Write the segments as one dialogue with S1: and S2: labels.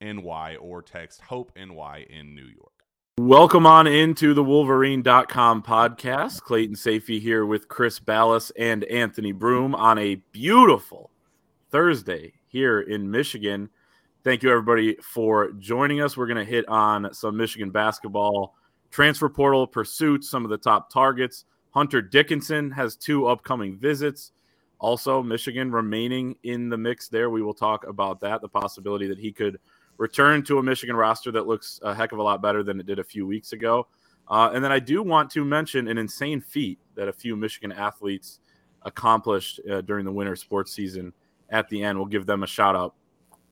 S1: NY or text Hope NY in New York.
S2: Welcome on into the Wolverine.com podcast. Clayton Sayfie here with Chris Balas and Anthony Broome on a beautiful Thursday here in Michigan. Thank you, everybody, for joining us. We're going to hit on some Michigan basketball transfer portal pursuits, some of the top targets. Hunter Dickinson has two upcoming visits. Also, Michigan remaining in the mix there. We will talk about that, the possibility that he could return to a Michigan roster that looks a heck of a lot better than it did a few weeks ago. Uh, and then I do want to mention an insane feat that a few Michigan athletes accomplished uh, during the winter sports season at the end. We'll give them a shout out.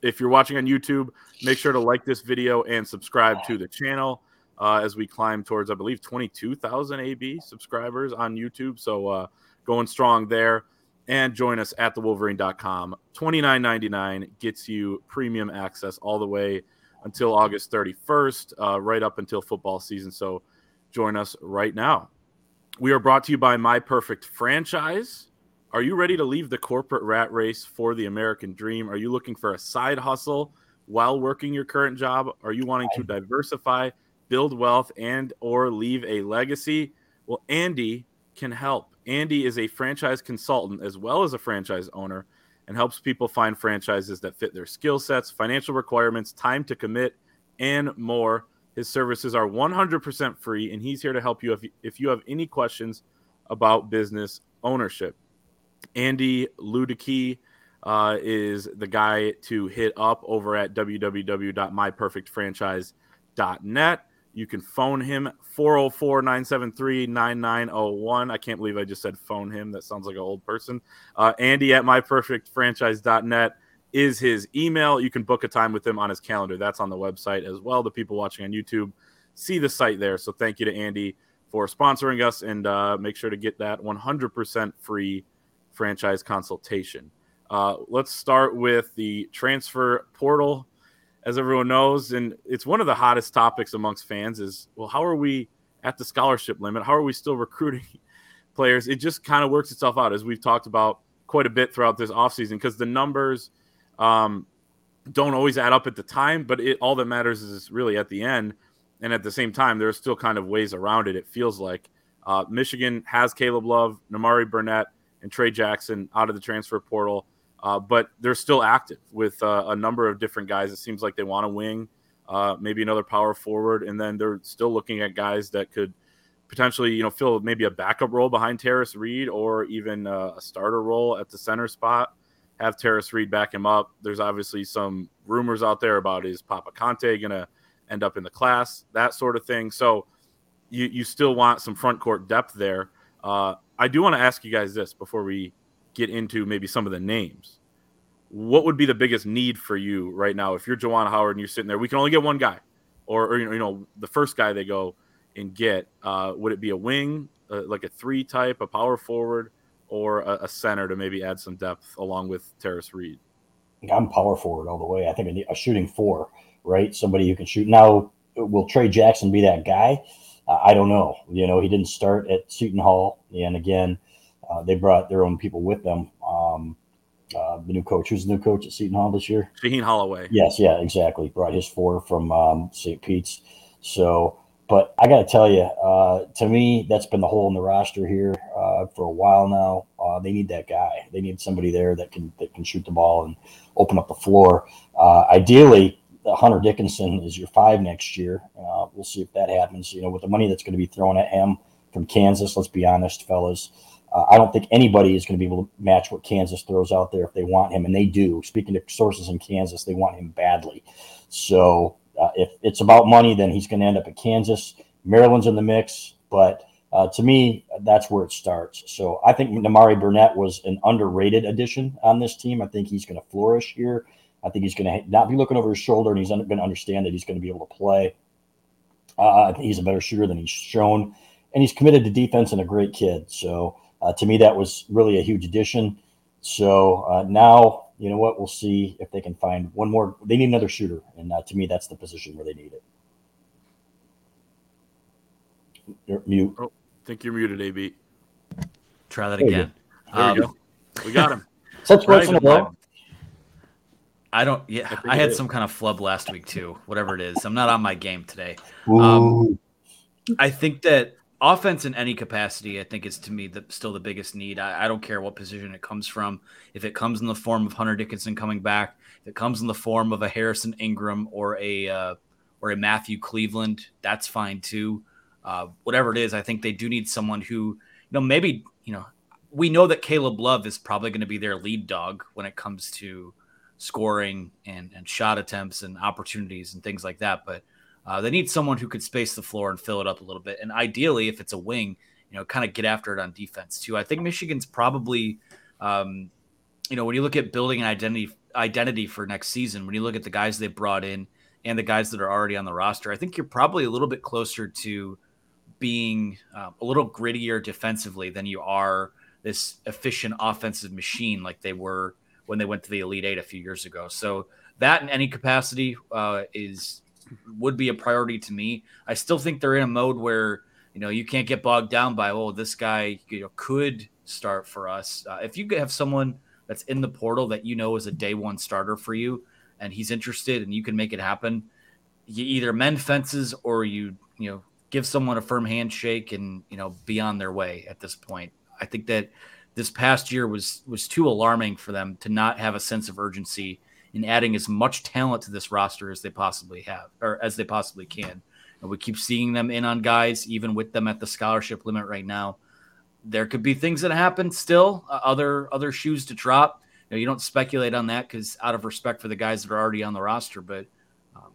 S2: If you're watching on YouTube, make sure to like this video and subscribe to the channel uh, as we climb towards, I believe, 22,000 AB subscribers on YouTube. So uh, going strong there and join us at thewolverine.com. $29.99 gets you premium access all the way until August 31st, uh, right up until football season. So join us right now. We are brought to you by My Perfect Franchise. Are you ready to leave the corporate rat race for the American dream? Are you looking for a side hustle while working your current job? Are you wanting to diversify, build wealth, and or leave a legacy? Well, Andy can help. Andy is a franchise consultant as well as a franchise owner and helps people find franchises that fit their skill sets, financial requirements, time to commit, and more. His services are 100% free, and he's here to help you if, if you have any questions about business ownership. Andy Ludicky uh, is the guy to hit up over at www.myperfectfranchise.net. You can phone him 404 973 9901. I can't believe I just said phone him. That sounds like an old person. Uh, Andy at myperfectfranchise.net is his email. You can book a time with him on his calendar. That's on the website as well. The people watching on YouTube see the site there. So thank you to Andy for sponsoring us and uh, make sure to get that 100% free franchise consultation. Uh, let's start with the transfer portal as everyone knows, and it's one of the hottest topics amongst fans is well, how are we at the scholarship limit? How are we still recruiting players? It just kind of works itself out as we've talked about quite a bit throughout this offseason because the numbers um, don't always add up at the time, but it all that matters is really at the end. And at the same time, there are still kind of ways around it. It feels like uh, Michigan has Caleb Love, Nimari Burnett, and Trey Jackson out of the transfer portal. Uh, but they're still active with uh, a number of different guys. It seems like they want to wing, uh, maybe another power forward, and then they're still looking at guys that could potentially, you know, fill maybe a backup role behind Tarris Reed or even uh, a starter role at the center spot. have Tarris Reed back him up. There's obviously some rumors out there about is Papa Conte to end up in the class, that sort of thing. So you, you still want some front court depth there. Uh, I do want to ask you guys this before we get into maybe some of the names. What would be the biggest need for you right now if you're Juwan Howard and you're sitting there? We can only get one guy, or, or you know, the first guy they go and get. Uh, would it be a wing, uh, like a three type, a power forward, or a, a, center to maybe add some depth along with Tarris Reed?
S3: I'm power forward all the way. I think a shooting four, right? Somebody who can shoot. Now, will Trey Jackson be that guy? Uh, I don't know. You know, he didn't start at Seton Hall, and again, uh, they brought their own people with them. Um, uh, the new coach, who's the new coach at Seton Hall this year?
S2: Shaheen Holloway.
S3: Yes, yeah, exactly. Brought his four from um, St. Pete's. So, but I got to tell you, uh, to me, that's been the hole in the roster here uh, for a while now. Uh, they need that guy. They need somebody there that can that can shoot the ball and open up the floor. ideally, Hunter Dickinson is your five next year. Uh, we'll see if that happens. You know, with the money that's going to be thrown at him from Kansas, let's be honest, fellas. Uh, I don't think anybody is going to be able to match what Kansas throws out there if they want him, and they do. Speaking to sources in Kansas, they want him badly. So uh, if it's about money, then he's going to end up at Kansas. Maryland's in the mix, but uh, to me, that's where it starts. So I think Nimari Burnett was an underrated addition on this team. I think he's going to flourish here. I think he's going to not be looking over his shoulder, and he's going to understand that he's going to be able to play. Uh, I think he's a better shooter than he's shown, and he's committed to defense and a great kid. So uh, to me, that was really a huge addition. So uh, now, you know what? We'll see if they can find one more. They need another shooter, and uh, to me, that's the position where they need it. You're mute.
S2: Oh, I think you're muted, AB.
S4: Try that again.
S2: There um, go. We got him.
S3: Such right, in a row.
S4: I don't. Yeah, I, I had some kind of flub last week too. Whatever it is, I'm not on my game today. Um, I think that offense in any capacity, I think is to me the, still the biggest need. I, I, don't care what position it comes from. If it comes in the form of Hunter Dickinson coming back, if it comes in the form of a Harrison Ingram or a uh, or a Matthew Cleveland, that's fine too. Uh, whatever it is, I think they do need someone who, you know, maybe you know, we know that Caleb Love is probably going to be their lead dog when it comes to scoring and, and shot attempts and opportunities and things like that. But uh, they need someone who could space the floor and fill it up a little bit. And ideally, if it's a wing, you know, kind of get after it on defense too. I think Michigan's probably, um, you know, when you look at building an identity identity for next season, when you look at the guys they brought in and the guys that are already on the roster, I think you're probably a little bit closer to being uh, a little grittier defensively than you are this efficient offensive machine like they were when they went to the Elite Eight a few years ago. So that in any capacity uh, is would be a priority to me. I still think they're in a mode where you know you can't get bogged down by oh this guy you know could start for us. Uh, if you have someone that's in the portal that you know is a day one starter for you and he's interested and you can make it happen, you either mend fences or you you know give someone a firm handshake and you know be on their way at this point. I think that this past year was was too alarming for them to not have a sense of urgency in adding as much talent to this roster as they possibly have or as they possibly can. And we keep seeing them in on guys, even with them at the scholarship limit right now. There could be things that happen still, uh, other other shoes to drop. You, know, you don't speculate on that because out of respect for the guys that are already on the roster. But um,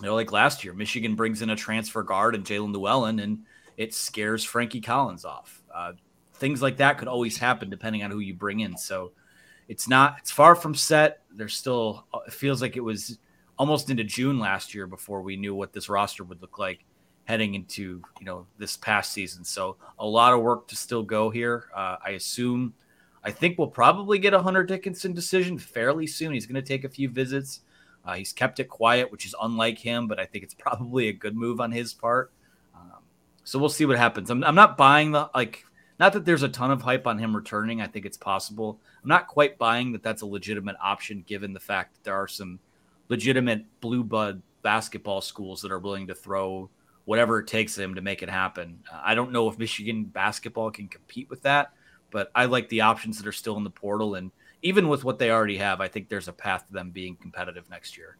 S4: you know, like last year, Michigan brings in a transfer guard and Jalen Llewellyn, and it scares Frankie Collins off. Uh, things like that could always happen depending on who you bring in. So it's not it's far from set. There's still it feels like it was almost into June last year before we knew what this roster would look like heading into you know this past season. So a lot of work to still go here. Uh, I assume. I think we'll probably get a Hunter Dickinson decision fairly soon. He's going to take a few visits. Uh, he's kept it quiet, which is unlike him, but I think it's probably a good move on his part. Um, so we'll see what happens. I'm, I'm not buying the like not that there's a ton of hype on him returning. I think it's possible. I'm not quite buying that that's a legitimate option given the fact that there are some legitimate blue blood basketball schools that are willing to throw whatever it takes them to make it happen. I don't know if Michigan basketball can compete with that, but I like the options that are still in the portal. And even with what they already have, I think there's a path to them being competitive next year.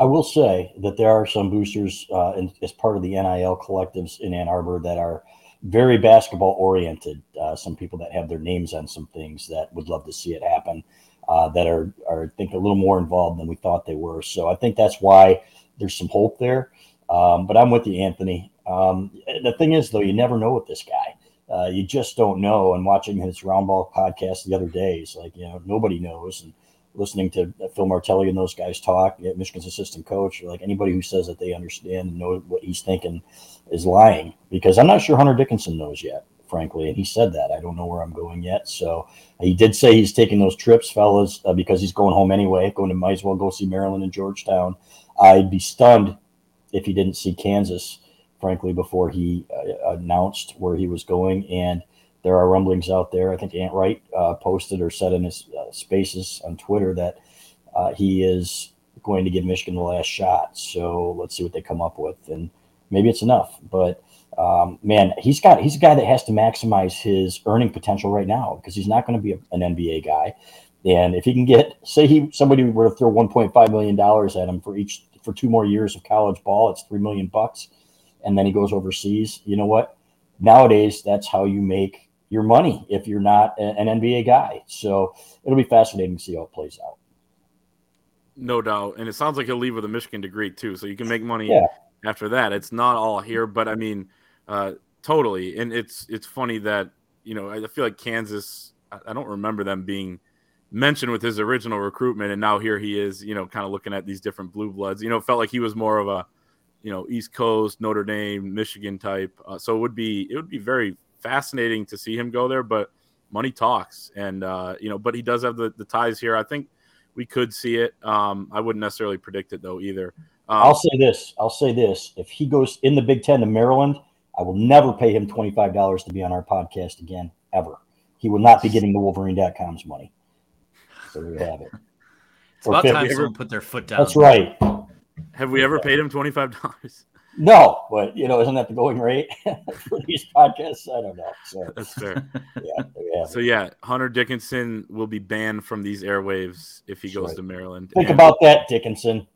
S3: I will say that there are some boosters uh, in, as part of the NIL collectives in Ann Arbor that are – very basketball oriented. Uh, some people that have their names on some things that would love to see it happen. uh, that are, are, I think, a little more involved than we thought they were. So I think that's why there's some hope there. Um, but I'm with you, Anthony. Um, the thing is, though, you never know with this guy. Uh, you just don't know. And watching his roundball podcast the other day, is like, you know, nobody knows. And listening to Phil Martelli and those guys talk, Michigan's assistant coach, like anybody who says that they understand and know what he's thinking is lying because I'm not sure Hunter Dickinson knows yet, frankly. And he said that. I don't know where I'm going yet. So he did say he's taking those trips, fellas, uh, because he's going home anyway. Going to might as well go see Maryland and Georgetown. I'd be stunned if he didn't see Kansas, frankly, before he uh, announced where he was going. And there are rumblings out there. I think Ant Wright uh, posted or said in his uh, spaces on Twitter that uh, he is going to give Michigan the last shot. So let's see what they come up with, and maybe it's enough. But um, man, he's got he's a guy that has to maximize his earning potential right now because he's not going to be a, an NBA guy. And if he can get, say, he somebody were to throw 1.5 million dollars at him for each for two more years of college ball, it's three million bucks, and then he goes overseas. You know what? Nowadays, that's how you make your money if you're not an NBA guy. So it'll be fascinating to see how it plays out.
S2: No doubt. And it sounds like he'll leave with a Michigan degree too. So you can make money yeah. after that. It's not all here, but I mean, uh, totally. And it's it's funny that, you know, I feel like Kansas, I don't remember them being mentioned with his original recruitment. And now here he is, you know, kind of looking at these different blue bloods. You know, it felt like he was more of a, you know, East Coast, Notre Dame, Michigan type. Uh, so it would be it would be very fascinating to see him go there, but money talks, and uh, you know, but he does have the, the ties here. I think we could see it. Um, I wouldn't necessarily predict it though either.
S3: Um, I'll say this. I'll say this. If he goes in the Big Ten to Maryland, I will never pay him twenty five dollars to be on our podcast again, ever. He will not be getting the Wolverine.com's money. So there you have it.
S4: It's about time someone put their foot down.
S3: That's right.
S2: Have we ever paid him twenty five dollars?
S3: No, but you know, isn't that the going rate for these podcasts? I don't know. So
S2: that's fair. yeah. So yeah, Hunter Dickinson will be banned from these airwaves if he that's goes right. to Maryland.
S3: Think and about that, Dickinson.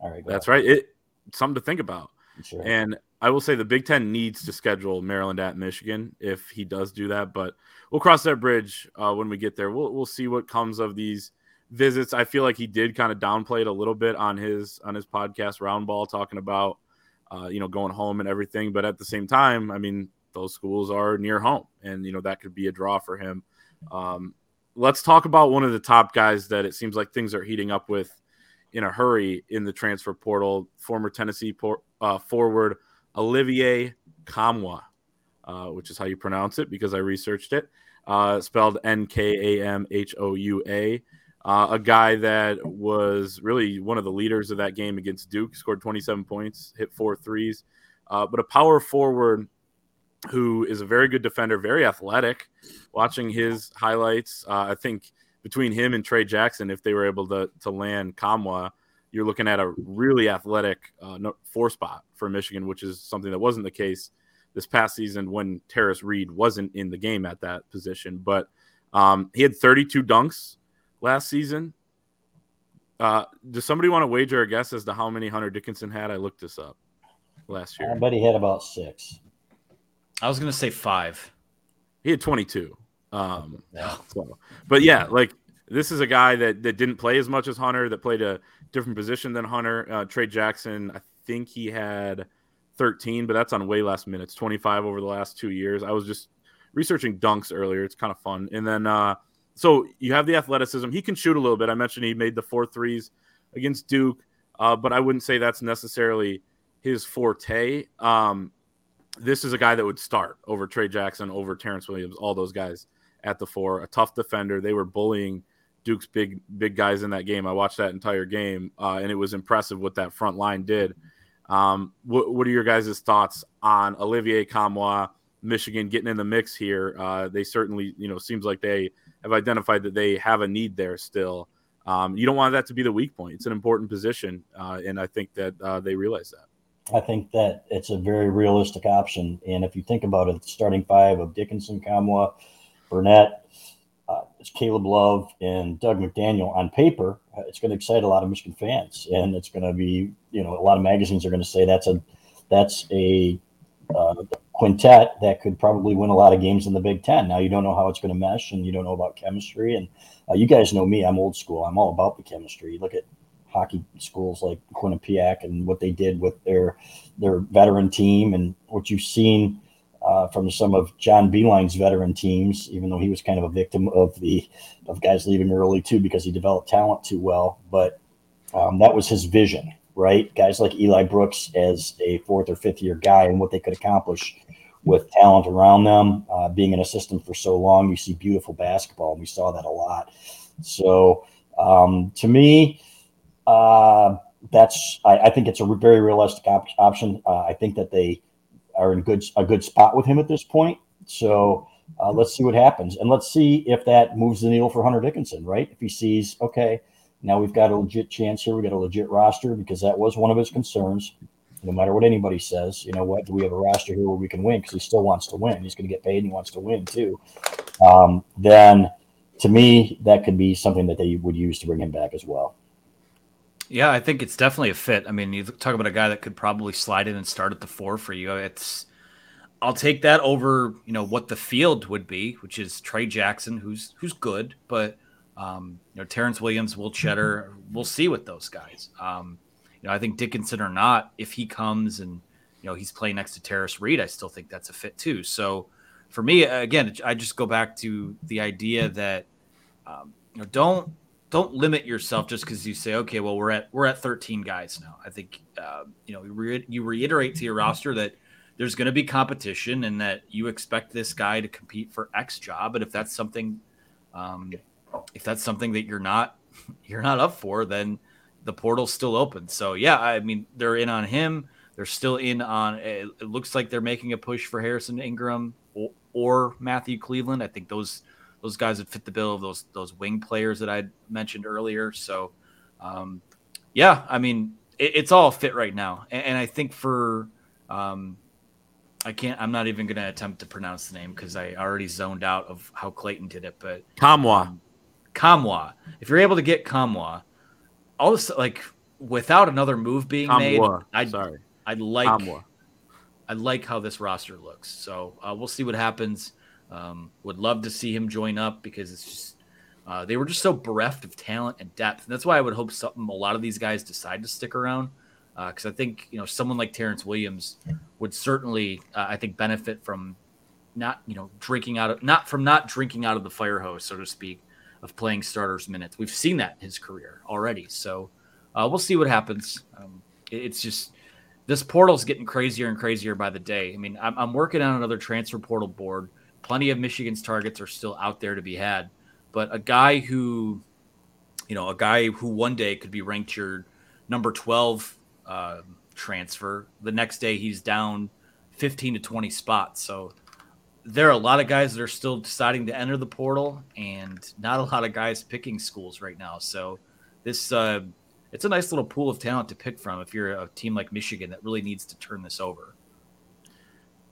S3: All right.
S2: That's right. It something to think about. Right. And I will say the Big Ten needs to schedule Maryland at Michigan if he does do that. But we'll cross that bridge uh, when we get there. We'll we'll see what comes of these visits. I feel like he did kind of downplay it a little bit on his on his podcast Roundball, talking about uh, you know, going home and everything. But at the same time, I mean, those schools are near home, and you know that could be a draw for him. Um, let's talk about one of the top guys that it seems like things are heating up with in a hurry in the transfer portal. Former Tennessee por- uh, forward Olivier Nkamhoua, uh, which is how you pronounce it because I researched it. Uh, spelled N K A M H O U A. Uh, a guy that was really one of the leaders of that game against Duke, scored 27 points, hit four threes, uh, but a power forward who is a very good defender, very athletic. Watching his highlights, uh, I think between him and Trey Jackson, if they were able to to land Nkamhoua, you're looking at a really athletic uh, four spot for Michigan, which is something that wasn't the case this past season when Tarris Reed wasn't in the game at that position. But um, he had 32 dunks last season. Uh, does somebody want to wager a guess as to how many Hunter Dickinson had? I looked this up last year.
S3: I bet he had about six.
S4: I was going to say five.
S2: He had 22. Um, yeah. So, but yeah, like this is a guy that, that didn't play as much as Hunter, that played a different position than Hunter. Uh, Trey Jackson, I think he had 13, but that's on way less minutes, 25 over the last two years. I was just researching dunks earlier. It's kind of fun. And then uh, so you have the athleticism. He can shoot a little bit. I mentioned he made the four threes against Duke, uh, but I wouldn't say that's necessarily his forte. Um, this is a guy that would start over Trey Jackson, over Terrence Williams, all those guys at the four. A tough defender. They were bullying Duke's big big guys in that game. I watched that entire game, uh, and it was impressive what that front line did. Um, what, what, are your guys' thoughts on Olivier Nkamhoua, Michigan getting in the mix here? Uh, they certainly, you know, seems like they have identified that they have a need there still. Um, you don't want that to be the weak point. It's an important position, uh, and I think that uh, they realize that.
S3: I think that it's a very realistic option. And if you think about it, the starting five of Dickinson, Nkamhoua, Burnett, uh, it's Caleb Love, and Dug McDaniel on paper, uh, it's going to excite a lot of Michigan fans, and it's going to be, you know, a lot of magazines are going to say that's a that's a uh, quintet that could probably win a lot of games in the Big Ten. Now you don't know how it's going to mesh, and you don't know about chemistry. And uh, you guys know me; I'm old school. I'm all about the chemistry. You look at hockey schools like Quinnipiac and what they did with their their veteran team, and what you've seen uh, from some of John Beilein's veteran teams, even though he was kind of a victim of the of guys leaving early too because he developed talent too well. But um, that was his vision, right? Guys like Eli Brooks as a fourth or fifth year guy and what they could accomplish with talent around them, uh, being in a system for so long, you see beautiful basketball, and we saw that a lot. So um, to me, uh, that's I, I, think it's a very realistic op- option. Uh, I think that they are in good a good spot with him at this point. So uh, let's see what happens, and let's see if that moves the needle for Hunter Dickinson. Right? If he sees, okay, now we've got a legit chance here, we got a legit roster because that was one of his concerns. No matter what anybody says, you know what? Do we have a roster here where we can win? Because he still wants to win. He's going to get paid and he wants to win too. Um, then, to me, that could be something that they would use to bring him back as well.
S4: Yeah, I think it's definitely a fit. I mean, you talk about a guy that could probably slide in and start at the four for you. It's I'll take that over, you know, what the field would be, which is Trey Jackson, who's who's good, but um, you know, Terrence Williams, Will Tschetter, we'll see with those guys. Um, you know, I think Dickinson or not, if he comes and you know he's playing next to Tarris Reed, I still think that's a fit too. So for me, again, I just go back to the idea that um, you know don't don't limit yourself just because you say, okay, well, we're at we're at 13 guys now. I think uh, you know you, re- you reiterate to your roster that there's going to be competition and that you expect this guy to compete for X job. And if that's something, um, if that's something that you're not you're not up for, then the portal's still open. So yeah, I mean they're in on him. They're still in on. It looks like they're making a push for Harrison Ingram or, or Matthew Cleveland. I think those those guys would fit the bill of those those wing players that I mentioned earlier. So, um, yeah, I mean, it, it's all fit right now, and, and I think for um, I can't. I'm not even going to attempt to pronounce the name because I already zoned out of how Clayton did it. But
S2: Nkamhoua,
S4: um, Nkamhoua. If you're able to get Nkamhoua, all this like without another move being Nkamhoua. made, I sorry, I'd like. Nkamhoua. I like how this roster looks. So uh, we'll see what happens. Um, would love to see him join up because it's just uh, they were just so bereft of talent and depth, and that's why I would hope something a lot of these guys decide to stick around because uh, I think you know someone like Terrence Williams would certainly uh, I think benefit from not you know drinking out of not from not drinking out of the fire hose so to speak of playing starters minutes. We've seen that in his career already, so uh, we'll see what happens. Um, it, it's just this portal's getting crazier and crazier by the day. I mean, I'm, I'm working on another transfer portal board plenty of Michigan's targets are still out there to be had. But a guy who, you know, a guy who one day could be ranked your number 12 uh, transfer, the next day he's down 15 to 20 spots. So there are a lot of guys that are still deciding to enter the portal and not a lot of guys picking schools right now. So this, uh, it's a nice little pool of talent to pick from if you're a team like Michigan that really needs to turn this over.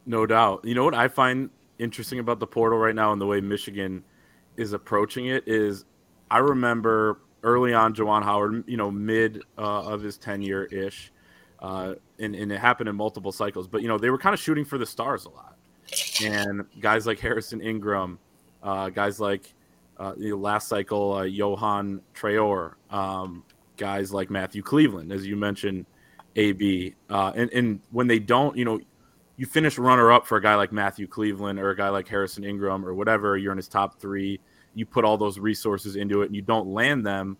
S2: No doubt. You know what I find interesting about the portal right now and the way Michigan is approaching it is I remember early on Juwan Howard, you know, mid uh, of his tenure ish, uh, and, and it happened in multiple cycles. But you know, they were kind of shooting for the stars a lot, and guys like Harrison Ingram, uh, guys like uh, last cycle uh, Johan Traore, um, guys like Matthew Cleveland, as you mentioned, AB, uh, and and when they don't, you know, you finish runner up for a guy like Matthew Cleveland or a guy like Harrison Ingram or whatever, you're in his top three, you put all those resources into it and you don't land them,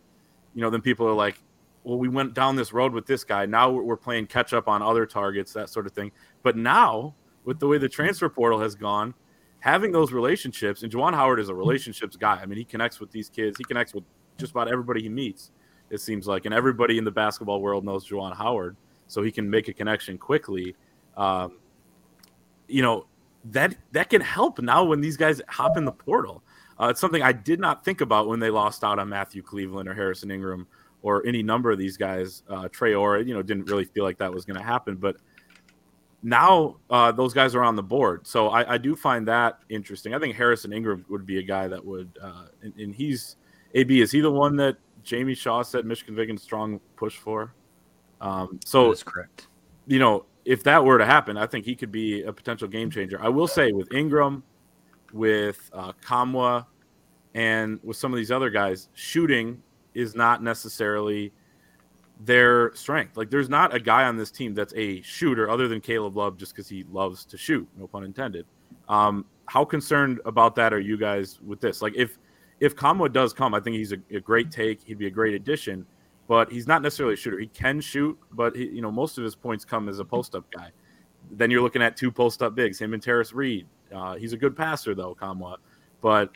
S2: you know, then people are like, well, we went down this road with this guy. Now we're playing catch up on other targets, that sort of thing. But now, with the way the transfer portal has gone, having those relationships, and Juwan Howard is a relationships guy. I mean, he connects with these kids, he connects with just about everybody he meets, it seems like. And everybody in the basketball world knows Juwan Howard, so he can make a connection quickly. Um, you know that that can help now when these guys hop in the portal. Uh, it's something I did not think about when they lost out on Matthew Cleveland or Harrison Ingram or any number of these guys. Uh, Traore, you know, didn't really feel like that was going to happen, but now uh, those guys are on the board. So I, I, do find that interesting. I think Harrison Ingram would be a guy that would, uh, and, and, he's AB. Is he the one that Jamie Shaw said Michigan Vigan strong push for? Um, so
S4: that's correct.
S2: You know, if that were to happen, I think he could be a potential game changer. I will say with Ingram, with uh, Nkamhoua, and with some of these other guys, shooting is not necessarily their strength. Like, there's not a guy on this team that's a shooter other than Caleb Love, just because he loves to shoot. No pun intended. Um, how concerned about that are you guys with this? Like, if if Nkamhoua does come, I think he's a, a great take. He'd be a great addition but he's not necessarily a shooter. He can shoot, but he, you know most of his points come as a post up guy. Then you're looking at two post up bigs, him and Tarris Reed. Uh, he's a good passer though, Nkamhoua, but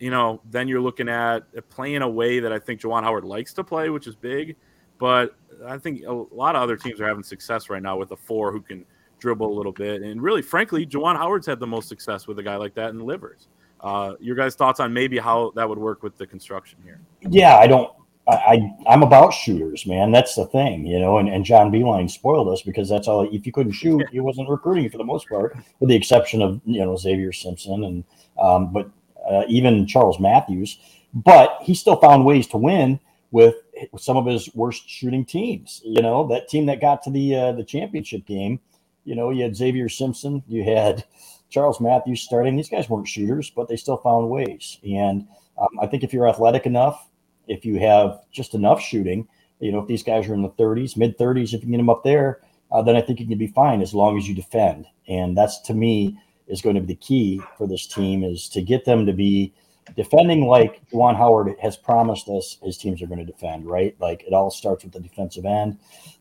S2: you know then you're looking at playing a way that I think Juwan Howard likes to play, which is big. But I think a lot of other teams are having success right now with a four who can dribble a little bit. And really, frankly, Juwan Howard's had the most success with a guy like that in the Livers. Uh, your guys' thoughts on maybe how that would work with the construction here?
S3: Yeah, I don't I, I am about shooters, man. That's the thing, you know. And, and John Beilein spoiled us because that's all. If you couldn't shoot, he wasn't recruiting for the most part, with the exception of you know Xavier Simpson and um, but uh, even Charles Matthews. But he still found ways to win with some of his worst shooting teams. You know that team that got to the uh, the championship game. You know you had Xavier Simpson, you had Charles Matthews starting. These guys weren't shooters, but they still found ways. And um, I think if you're athletic enough if you have just enough shooting, you know, if these guys are in the 30s, mid 30s, if you get them up there, uh, then I think you can be fine as long as you defend. And that's to me is going to be the key for this team is to get them to be defending like Juwan Howard has promised us his teams are going to defend, right? Like it all starts with the defensive end.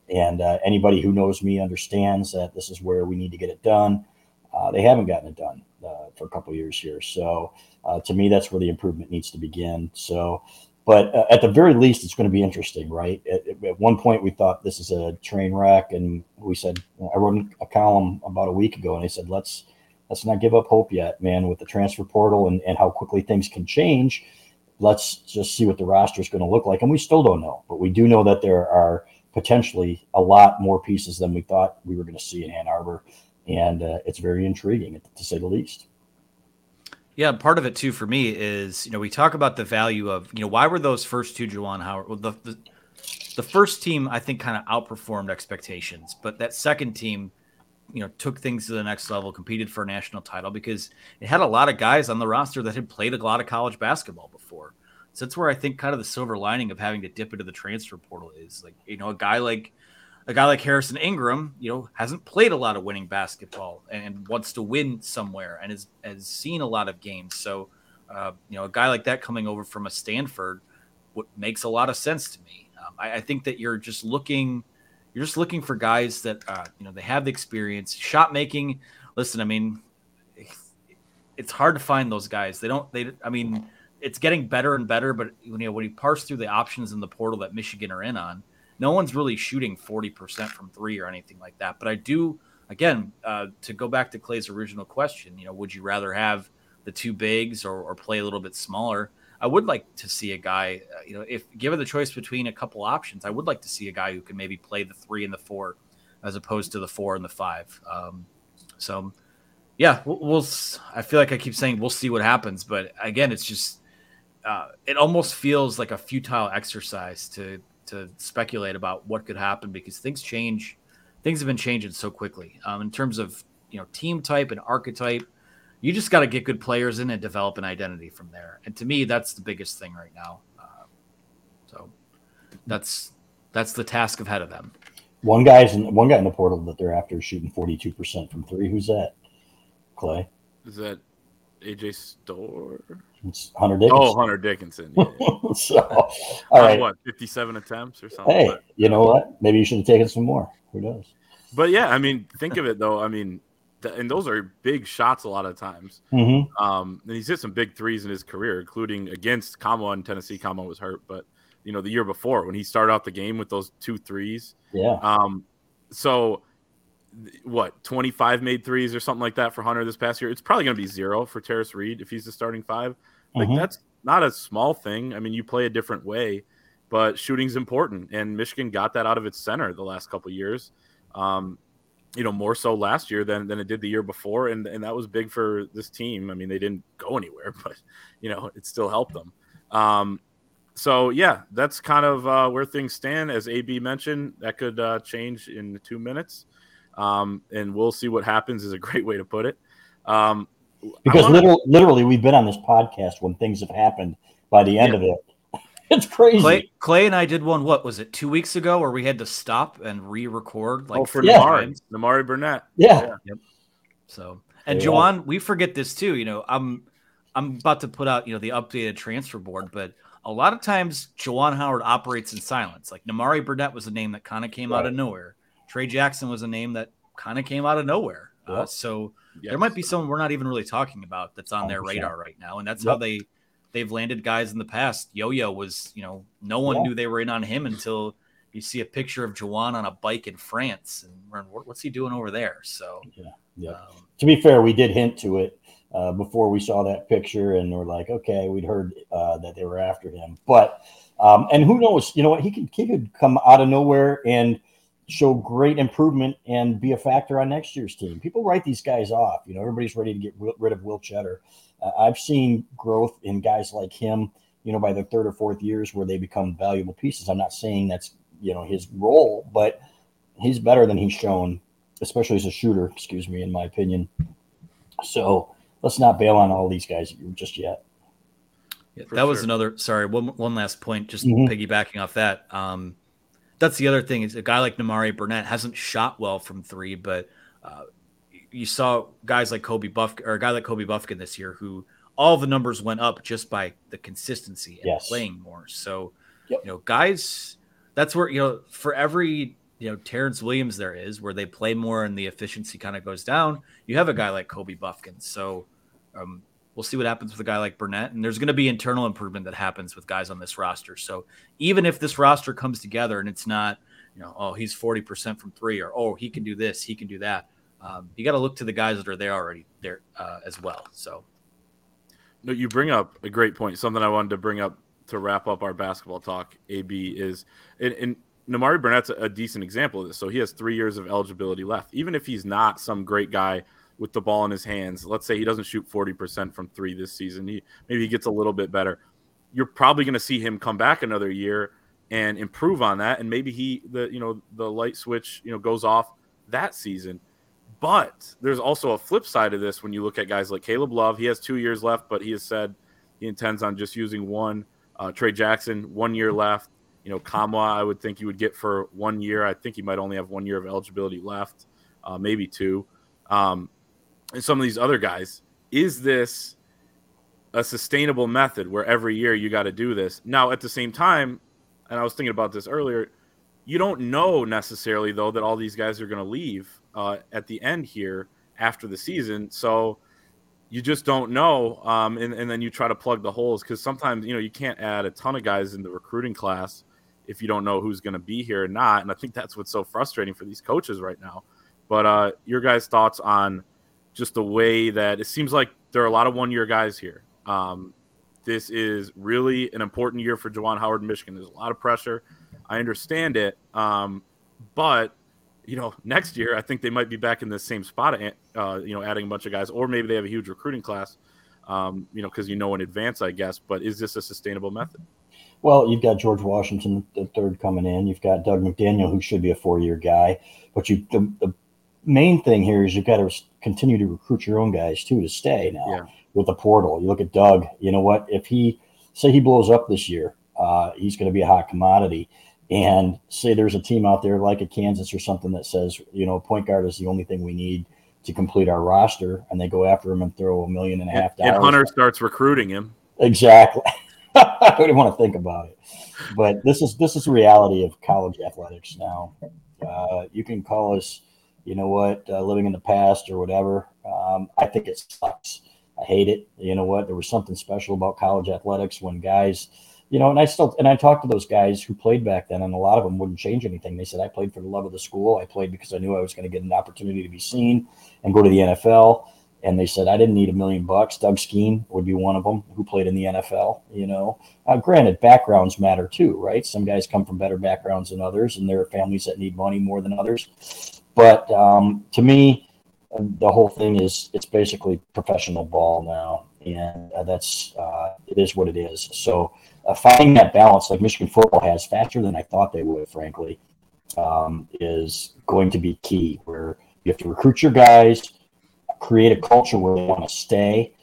S3: And uh, anybody who knows me understands that this is where we need to get it done. Uh, they haven't gotten it done uh, for a couple years here. So uh, to me, that's where the improvement needs to begin. So but uh, at the very least, it's going to be interesting, right? At, at, one point, we thought this is a train wreck, and we said I wrote a column about a week ago, and I said let's let's not give up hope yet, man. With the transfer portal and, and how quickly things can change, let's just see what the roster is going to look like, and we still don't know, but we do know that there are potentially a lot more pieces than we thought we were going to see in Ann Arbor, and uh, it's very intriguing to say the least.
S4: Yeah, part of it too for me is you know we talk about the value of you know why were those first two Juwan Howard well the, the the first team I think kind of outperformed expectations, but that second team you know took things to the next level, competed for a national title because it had a lot of guys on the roster that had played a lot of college basketball before. So that's where I think kind of the silver lining of having to dip into the transfer portal is like you know a guy like a guy like Harrison Ingram, you know, hasn't played a lot of winning basketball and wants to win somewhere and has, has seen a lot of games. So, uh, you know, a guy like that coming over from a Stanford what makes a lot of sense to me. Um, I, I, think that you're just looking, you're just looking for guys that, uh, you know, they have the experience, shot making. Listen, I mean, it's hard to find those guys. They don't, they, I mean, it's getting better and better, but you know, when you parse through the options in the portal that Michigan are in on, no one's really shooting 40% from three or anything like that. But I do, again, uh, to go back to Clay's original question, you know, would you rather have the two bigs or, or play a little bit smaller? I would like to see a guy, uh, you know, if given the choice between a couple options, I would like to see a guy who can maybe play the three and the four as opposed to the four and the five. Um, so, yeah, we'll, we'll, I feel like I keep saying we'll see what happens, but again, it's just uh, it almost feels like a futile exercise to to speculate about what could happen because things change. Things have been changing so quickly um, in terms of you know team type and archetype. You just got to get good players in and develop an identity from there. And to me, that's the biggest thing right now. Uh, so that's that's the task ahead of them.
S3: One guy's in, one guy in the portal that they're after is shooting forty two percent from three. Who's that? Clay.
S2: Is that AJ Storr?
S3: It's Hunter Dickinson.
S2: Oh, Hunter Dickinson. Yeah.
S3: so, all right.
S2: What, 57 attempts or something?
S3: Hey, but, you know what? Maybe you should have taken some more. Who knows?
S2: But yeah, I mean, think of it though. I mean, th- and those are big shots a lot of times.
S3: Mm-hmm.
S2: Um, and he's hit some big threes in his career, including against Nkamhoua in Tennessee. Nkamhoua was hurt, but you know, the year before when he started out the game with those two threes.
S3: Yeah.
S2: Um, so what 25 made threes or something like that for Hunter this past year. It's probably going to be zero for Tarris Reed if he's the starting five. Like mm-hmm. that's not a small thing. I mean, you play a different way, but shooting's important, and Michigan got that out of its center the last couple years. Um, you know, more so last year than than it did the year before, and and that was big for this team. I mean, they didn't go anywhere, but you know, it still helped them. Um, so yeah, that's kind of uh, where things stand. As AB mentioned, that could uh, change in two minutes. um, and we'll see what happens. Is a great way to put it. Um,
S3: because wanna... literally, literally, we've been on this podcast when things have happened. By the end yeah. of it, it's crazy.
S4: Clay, Clay, and I did one. What was it? Two weeks ago, where we had to stop and re-record. Like
S2: oh, for yeah. Namari, Nimari Burnett.
S3: Yeah. yeah. Yep.
S4: So, and yeah. Juwan, we forget this too. You know, I'm I'm about to put out you know the updated transfer board, but a lot of times Juwan Howard operates in silence. Like Nimari Burnett was a name that kind of came right. out of nowhere. Trey Jackson was a name that kind of came out of nowhere. Yep. Uh, so yes. there might be someone we're not even really talking about that's on 100%. their radar right now, and that's yep. how they they've landed guys in the past. Yo Yo was, you know, no one yeah. knew they were in on him until you see a picture of Juwan on a bike in France, and what's he doing over there? So,
S3: yeah, yeah. Um, to be fair, we did hint to it uh, before we saw that picture, and we're like, okay, we'd heard uh, that they were after him, but um, and who knows? You know what? He could he could come out of nowhere and show great improvement and be a factor on next year's team. People write these guys off. You know, everybody's ready to get rid of Will Tschetter. Uh, I've seen growth in guys like him. You know, by the third or fourth years where they become valuable pieces. I'm not saying that's you know his role, but he's better than he's shown, especially as a shooter. Excuse me, in my opinion. So let's not bail on all these guys just yet.
S4: Yeah, that was another. Sorry, one one last point. Just mm-hmm. piggybacking off that. Um, that's the other thing is a guy like Nimari Burnett hasn't shot well from three, but uh, you saw guys like Kobe Buff or a guy like Kobe Bufkin this year who all the numbers went up just by the consistency and yes. playing more. So, yep. you know, guys, that's where you know for every you know Terrence Williams there is where they play more and the efficiency kind of goes down. You have a guy like Kobe Bufkin. So, um, we'll see what happens with a guy like Burnett. And there's going to be internal improvement that happens with guys on this roster. So even if this roster comes together and it's not, you know, oh, he's 40% from three or, oh, he can do this, he can do that. Um, you got to look to the guys that are there already there uh, as well. So,
S2: no, you bring up a great point. Something I wanted to bring up to wrap up our basketball talk. AB is and, and Nimari Burnett's a, a decent example of this. So he has three years of eligibility left. Even if he's not some great guy with the ball in his hands. Let's say he doesn't shoot 40% from three this season. He maybe he gets a little bit better. You're probably going to see him come back another year and improve on that. And maybe he the you know the light switch you know goes off that season. But there's also a flip side of this when you look at guys like Caleb Love. He has two years left, but he has said he intends on just using one. Uh, Trey Jackson, one year left. You know, Nkamhoua, I would think you would get for one year. I think he might only have one year of eligibility left, uh, maybe two. Um, and some of these other guys. Is this a sustainable method where every year you got to do this? Now, at the same time, and I was thinking about this earlier, you don't know necessarily though that all these guys are going to leave uh, at the end here after the season. So you just don't know, um, and, and then you try to plug the holes because sometimes you know you can't add a ton of guys in the recruiting class if you don't know who's going to be here or not. And I think that's what's so frustrating for these coaches right now. But uh, your guys' thoughts on just the way that it seems like there are a lot of one year guys here. Um, this is really an important year for Juwan Howard in Michigan. There's a lot of pressure. I understand it. Um, but, you know, next year, I think they might be back in the same spot, uh, you know, adding a bunch of guys, or maybe they have a huge recruiting class, um, you know, because you know in advance, I guess. But is this a sustainable method?
S3: Well, you've got George Washington the third coming in. You've got Dug McDaniel, who should be a four-year guy. But you, the, the main thing here is you've got to continue to recruit your own guys too to stay now yeah. with the portal. You look at Dug. you know what? If he say he blows up this year, uh, he's going to be a hot commodity. And say there's a team out there like a Kansas or something that says, you know, point guard is the only thing we need to complete our roster, and they go after him and throw a million and a half dollars.
S2: And Hunter starts recruiting him.
S3: Exactly. I don't even want to think about it. But this is this is the reality of college athletics now. Uh, you can call us you know what, uh, living in the past or whatever. Um, I think it sucks. I hate it. You know what? There was something special about college athletics when guys, you know, and I still and I talked to those guys who played back then, and a lot of them wouldn't change anything. They said I played for the love of the school. I played because I knew I was going to get an opportunity to be seen and go to the NFL. And they said I didn't need a million bucks. Doug Skene would be one of them who played in the NFL. You know, uh, granted, backgrounds matter too, right? Some guys come from better backgrounds than others, and there are families that need money more than others. But um, to me, the whole thing is it's basically professional ball now, and uh, that's uh, it is what it is. So uh, finding that balance, like Michigan football has, faster than I thought they would, frankly. um, is going to be key. Where you have to recruit your guys, create a culture where they want to stay,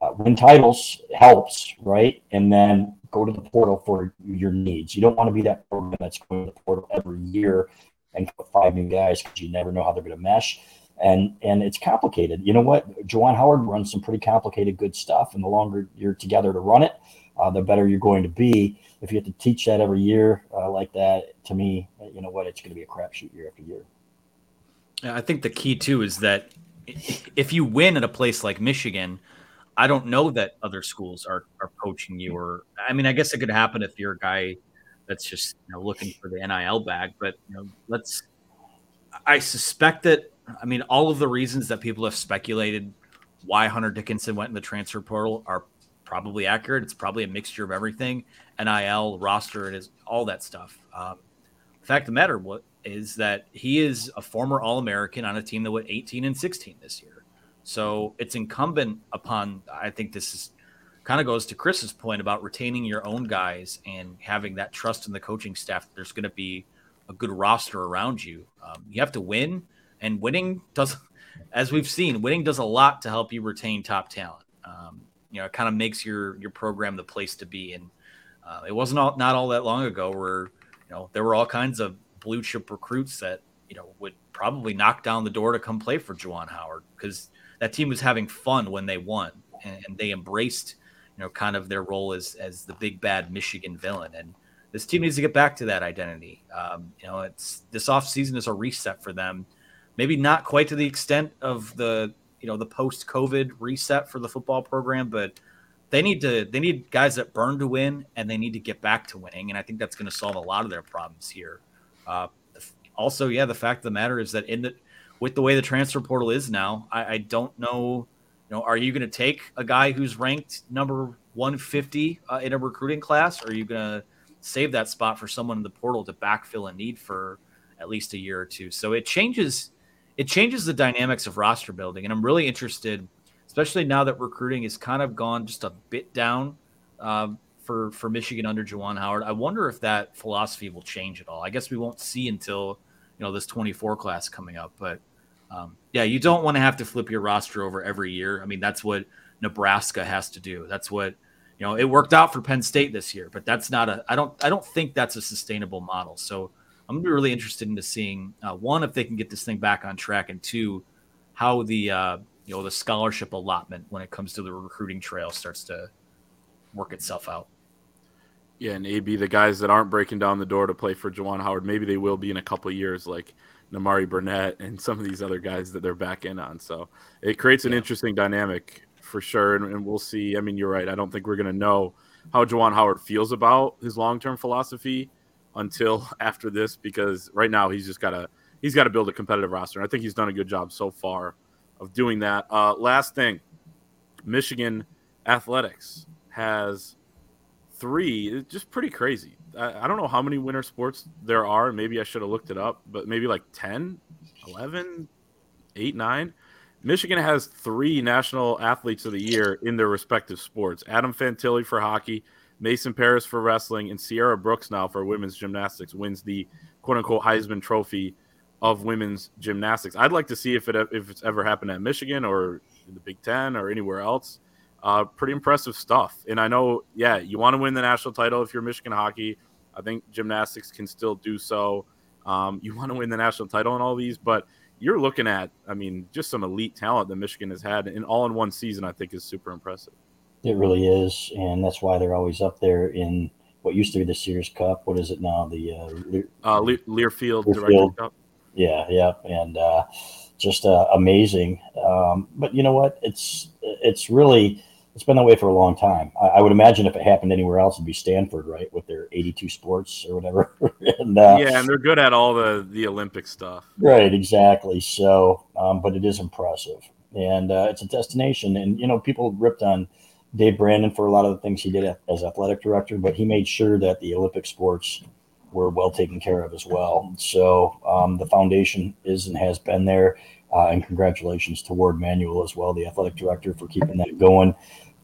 S3: uh, win titles helps, right? And then go to the portal for your needs. You don't want to be that program that's going to the portal every year and five new guys because you never know how they're going to mesh. And and it's complicated. You know what? Juwan Howard runs some pretty complicated, good stuff. And the longer you're together to run it, uh, the better you're going to be. If you have to teach that every year uh, like that, to me, you know what? It's going to be a crapshoot year after year.
S4: I think the key too is that if you win at a place like Michigan, I don't know that other schools are are poaching you. Or I mean, I guess it could happen if you're a guy that's just you know, looking for the NIL bag. But you know, let's. I suspect that. I mean, all of the reasons that people have speculated why Hunter Dickinson went in the transfer portal are probably accurate. It's probably a mixture of everything: NIL, roster, and all that stuff. Um, the fact of the matter is that he is a former All American on a team that went 18 and 16 this year. So it's incumbent upon, I think this is kind of goes to Chris's point about retaining your own guys and having that trust in the coaching staff. There's going to be a good roster around you. Um, you have to win, and winning does, as we've seen, winning does a lot to help you retain top talent. Um, you know, it kind of makes your your program the place to be. And uh, it wasn't all, not all that long ago where you know there were all kinds of blue chip recruits that you know would probably knock down the door to come play for Juwan Howard because that team was having fun when they won and, and, they embraced you know kind of their role as as the big bad Michigan villain. And this team needs to get back to that identity. Um, you know it's this off season is a reset for them. Maybe not quite to the extent of the you know the post COVID reset for the football program but they need to they need guys that burn to win and they need to get back to winning and I think that's going to solve a lot of their problems here uh, also yeah the fact of the matter is that in the with the way the transfer portal is now, I, I don't know. You know, are you going to take a guy who's ranked number 150 uh, in a recruiting class, or are you going to save that spot for someone in the portal to backfill a need for at least a year or two? So it changes. It changes the dynamics of roster building, and I'm really interested, especially now that recruiting has kind of gone just a bit down uh, for for Michigan under Juwan Howard. I wonder if that philosophy will change at all. I guess we won't see until you know this 24 class coming up, but um, yeah, you don't want to have to flip your roster over every year. I mean, that's what Nebraska has to do. That's what you know. It worked out for Penn State this year, but that's not a. I don't. I don't think that's a sustainable model. So I'm gonna be really interested into seeing uh, one if they can get this thing back on track, and two how the uh, you know the scholarship allotment when it comes to the recruiting trail starts to work itself out.
S2: Yeah, and AB the guys that aren't breaking down the door to play for Juwan Howard, maybe they will be in a couple years. Like Nimari Burnett and some of these other guys that they're back in on. So it creates an yeah. interesting dynamic for sure. And, and, we'll see. I mean, you're right. I don't think we're going to know how Juwan Howard feels about his long term philosophy until after this, because right now he's just got to he's got to build a competitive roster. And I think he's done a good job so far of doing that. Uh, last thing, Michigan athletics has three, It's just pretty crazy. I, I don't know how many winter sports there are. Maybe I should have looked it up, but maybe like 10, 11, 8, 9. Michigan has three national athletes of the year in their respective sports Adam Fantilli for hockey, Mason Parris for wrestling, and Sierra Brooks now for women's gymnastics wins the quote unquote Heisman Trophy of women's gymnastics. I'd like to see if it if it's ever happened at Michigan or in the Big Ten or anywhere else. Uh, pretty impressive stuff. And I know, yeah, you want to win the national title if you're Michigan hockey. I think gymnastics can still do so. Um, you want to win the national title in all these, but you're looking at, I mean, just some elite talent that Michigan has had in all in one season. I think is super impressive.
S3: It really is, and that's why they're always up there in what used to be the Sears Cup. What is it now? The uh,
S2: Le- uh, Le- Learfield, Learfield.
S3: Cup. Yeah, yeah, and uh, just uh, amazing. Um, but you know what? It's it's really it's been that way for a long time. I, I, would imagine if it happened anywhere else, it'd be Stanford, right, with their 82 sports or whatever.
S2: and, uh, yeah, and they're good at all the the Olympic stuff.
S3: Right, exactly. So, um, but it is impressive, and uh, it's a destination. And you know, people ripped on Dave Brandon for a lot of the things he did as athletic director, but he made sure that the Olympic sports were well taken care of as well. So um, the foundation is and has been there. Uh, and congratulations to Warde Manuel as well, the athletic director, for keeping that going.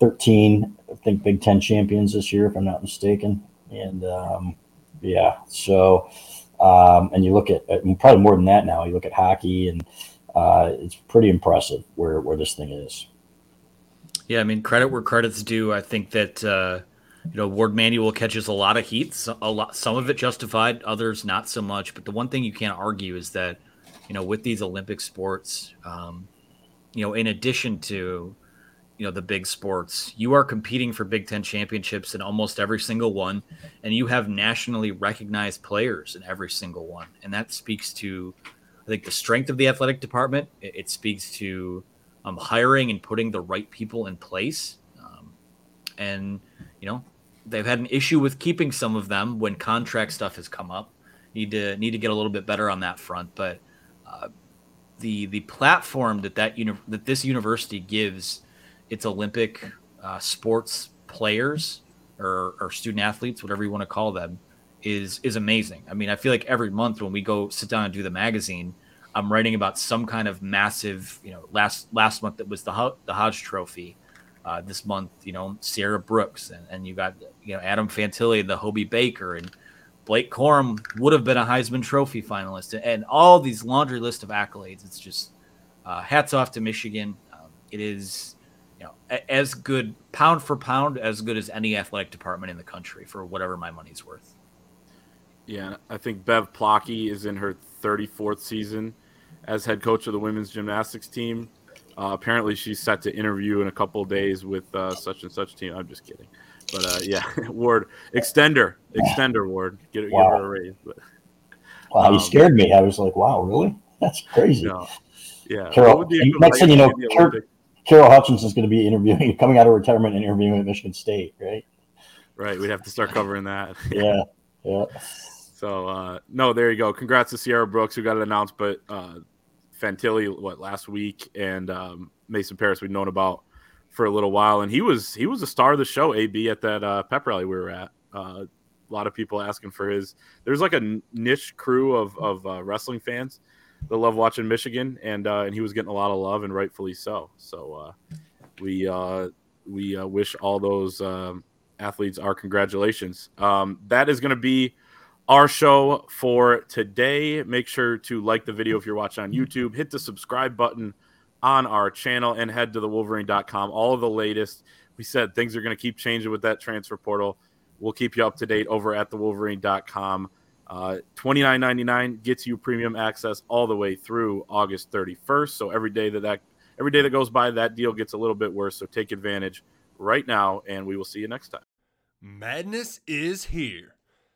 S3: 13, I think, Big Ten champions this year, if I'm not mistaken. And um, yeah, so Um, and you look at probably more than that now. You look at hockey, and uh, it's pretty impressive where where this thing is.
S4: Yeah, I mean, credit where credit's due. I think that uh, you know Warde Manuel catches a lot of heat, a lot, some of it justified, others not so much. But the one thing you can't argue is that you know with these Olympic sports, um, you know, in addition to you know the big sports, you are competing for Big Ten championships in almost every single one, and you have nationally recognized players in every single one, and that speaks to I think the strength of the athletic department. It, it speaks to um, hiring and putting the right people in place. Um, and you know, they've had an issue with keeping some of them when contract stuff has come up. Need to need to get a little bit better on that front. But uh, the the platform that that uni- that this university gives its Olympic uh, sports players or, or student athletes, whatever you want to call them, is is amazing. I mean, I feel like every month when we go sit down and do the magazine, I'm writing about some kind of massive, you know, last last month that was the the Hodge Trophy. Uh, this month, you know, Sierra Brooks, and, and you got you know Adam Fantilli, the Hobey Baker, and Blake Corum would have been a Heisman Trophy finalist, and all these laundry list of accolades. It's just uh, hats off to Michigan. Um, it is, you know, a- as good pound for pound as good as any athletic department in the country for whatever my money's worth.
S2: Yeah, I think Bev Plocki is in her 34th season as head coach of the women's gymnastics team. Uh, apparently, she's set to interview in a couple of days with uh, such and such team. I'm just kidding, but uh, yeah, Ward, extender, extender Ward, get, wow. give her a raise. But,
S3: wow, um, you scared me. I was like, wow, really? That's crazy.
S2: No. Yeah.
S3: Carol, next thing you know, Carol, Carol Hutchins is going to be interviewing, coming out of retirement and interviewing at Michigan State, right?
S2: Right. We'd have to start covering that.
S3: yeah. Yeah.
S2: So uh, no, there you go. Congrats to Sierra Brooks who got it announced, but uh, Fantilli what last week and um, Mason Parris we've known about for a little while, and he was he was a star of the show. AB at that uh, pep rally we were at. Uh, a lot of people asking for his. There's like a niche crew of of uh, wrestling fans that love watching Michigan, and uh, and he was getting a lot of love, and rightfully so. So uh, we uh, we wish all those um, athletes our congratulations. Um, that is going to be our show for today. Make sure to like the video if you're watching on YouTube, hit the subscribe button on our channel, and head to the Wolverine.com. All of the latest. We said things are going to keep changing with that transfer portal. We'll keep you up to date over at the Wolverine.com. Uh, $29.99 gets you premium access all the way through August 31st. So every day that, that every day that goes by, that deal gets a little bit worse. So take advantage right now, and we will see you next time.
S5: Madness is here.